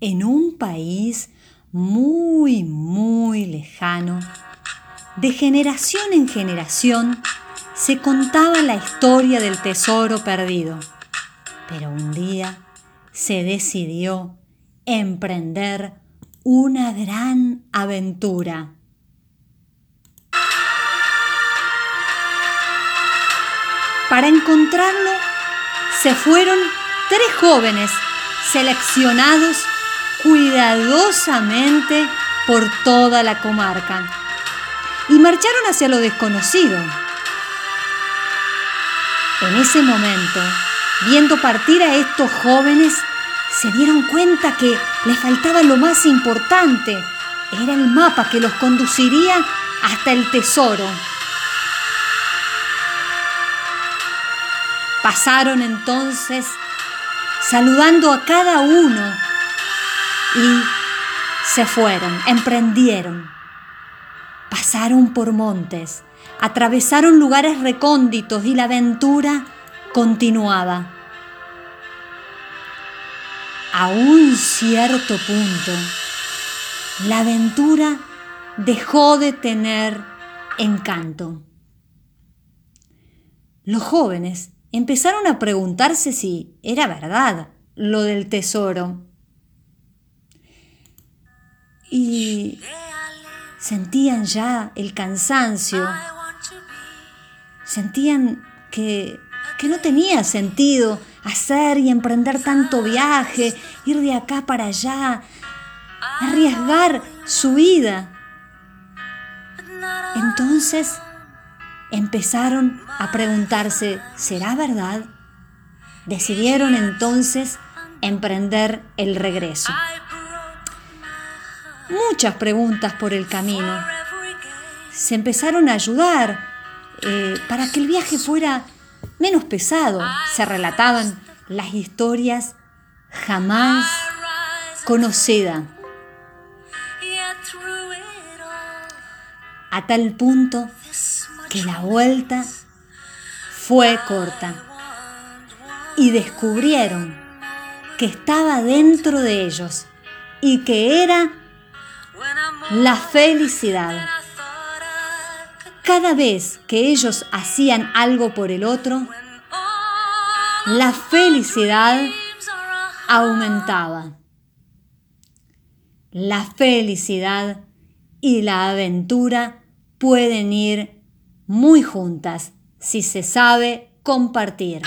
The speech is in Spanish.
en un país muy, muy lejano, de generación en generación, se contaba la historia del tesoro perdido. Pero un día se decidió emprender una gran aventura. Para encontrarlo, se fueron tres jóvenes seleccionados cuidadosamente por toda la comarca y marcharon hacia lo desconocido. En ese momento, viendo partir a estos jóvenes, se dieron cuenta que les faltaba lo más importante. Era el mapa que los conduciría hasta el tesoro. Pasaron entonces saludando a cada uno y se fueron, emprendieron. Pasaron por montes, atravesaron lugares recónditos y la aventura continuaba. A un cierto punto, la aventura dejó de tener encanto. Los jóvenes empezaron a preguntarse si era verdad lo del tesoro. Y sentían ya el cansancio, sentían que, que no tenía sentido hacer y emprender tanto viaje, ir de acá para allá, arriesgar su vida. Entonces empezaron a preguntarse, ¿será verdad? Decidieron entonces emprender el regreso. Muchas preguntas por el camino. Se empezaron a ayudar eh, para que el viaje fuera menos pesado. Se relataban las historias jamás conocidas. A tal punto que la vuelta fue corta y descubrieron que estaba dentro de ellos y que era la felicidad. Cada vez que ellos hacían algo por el otro, la felicidad aumentaba. La felicidad y la aventura pueden ir muy juntas si se sabe compartir.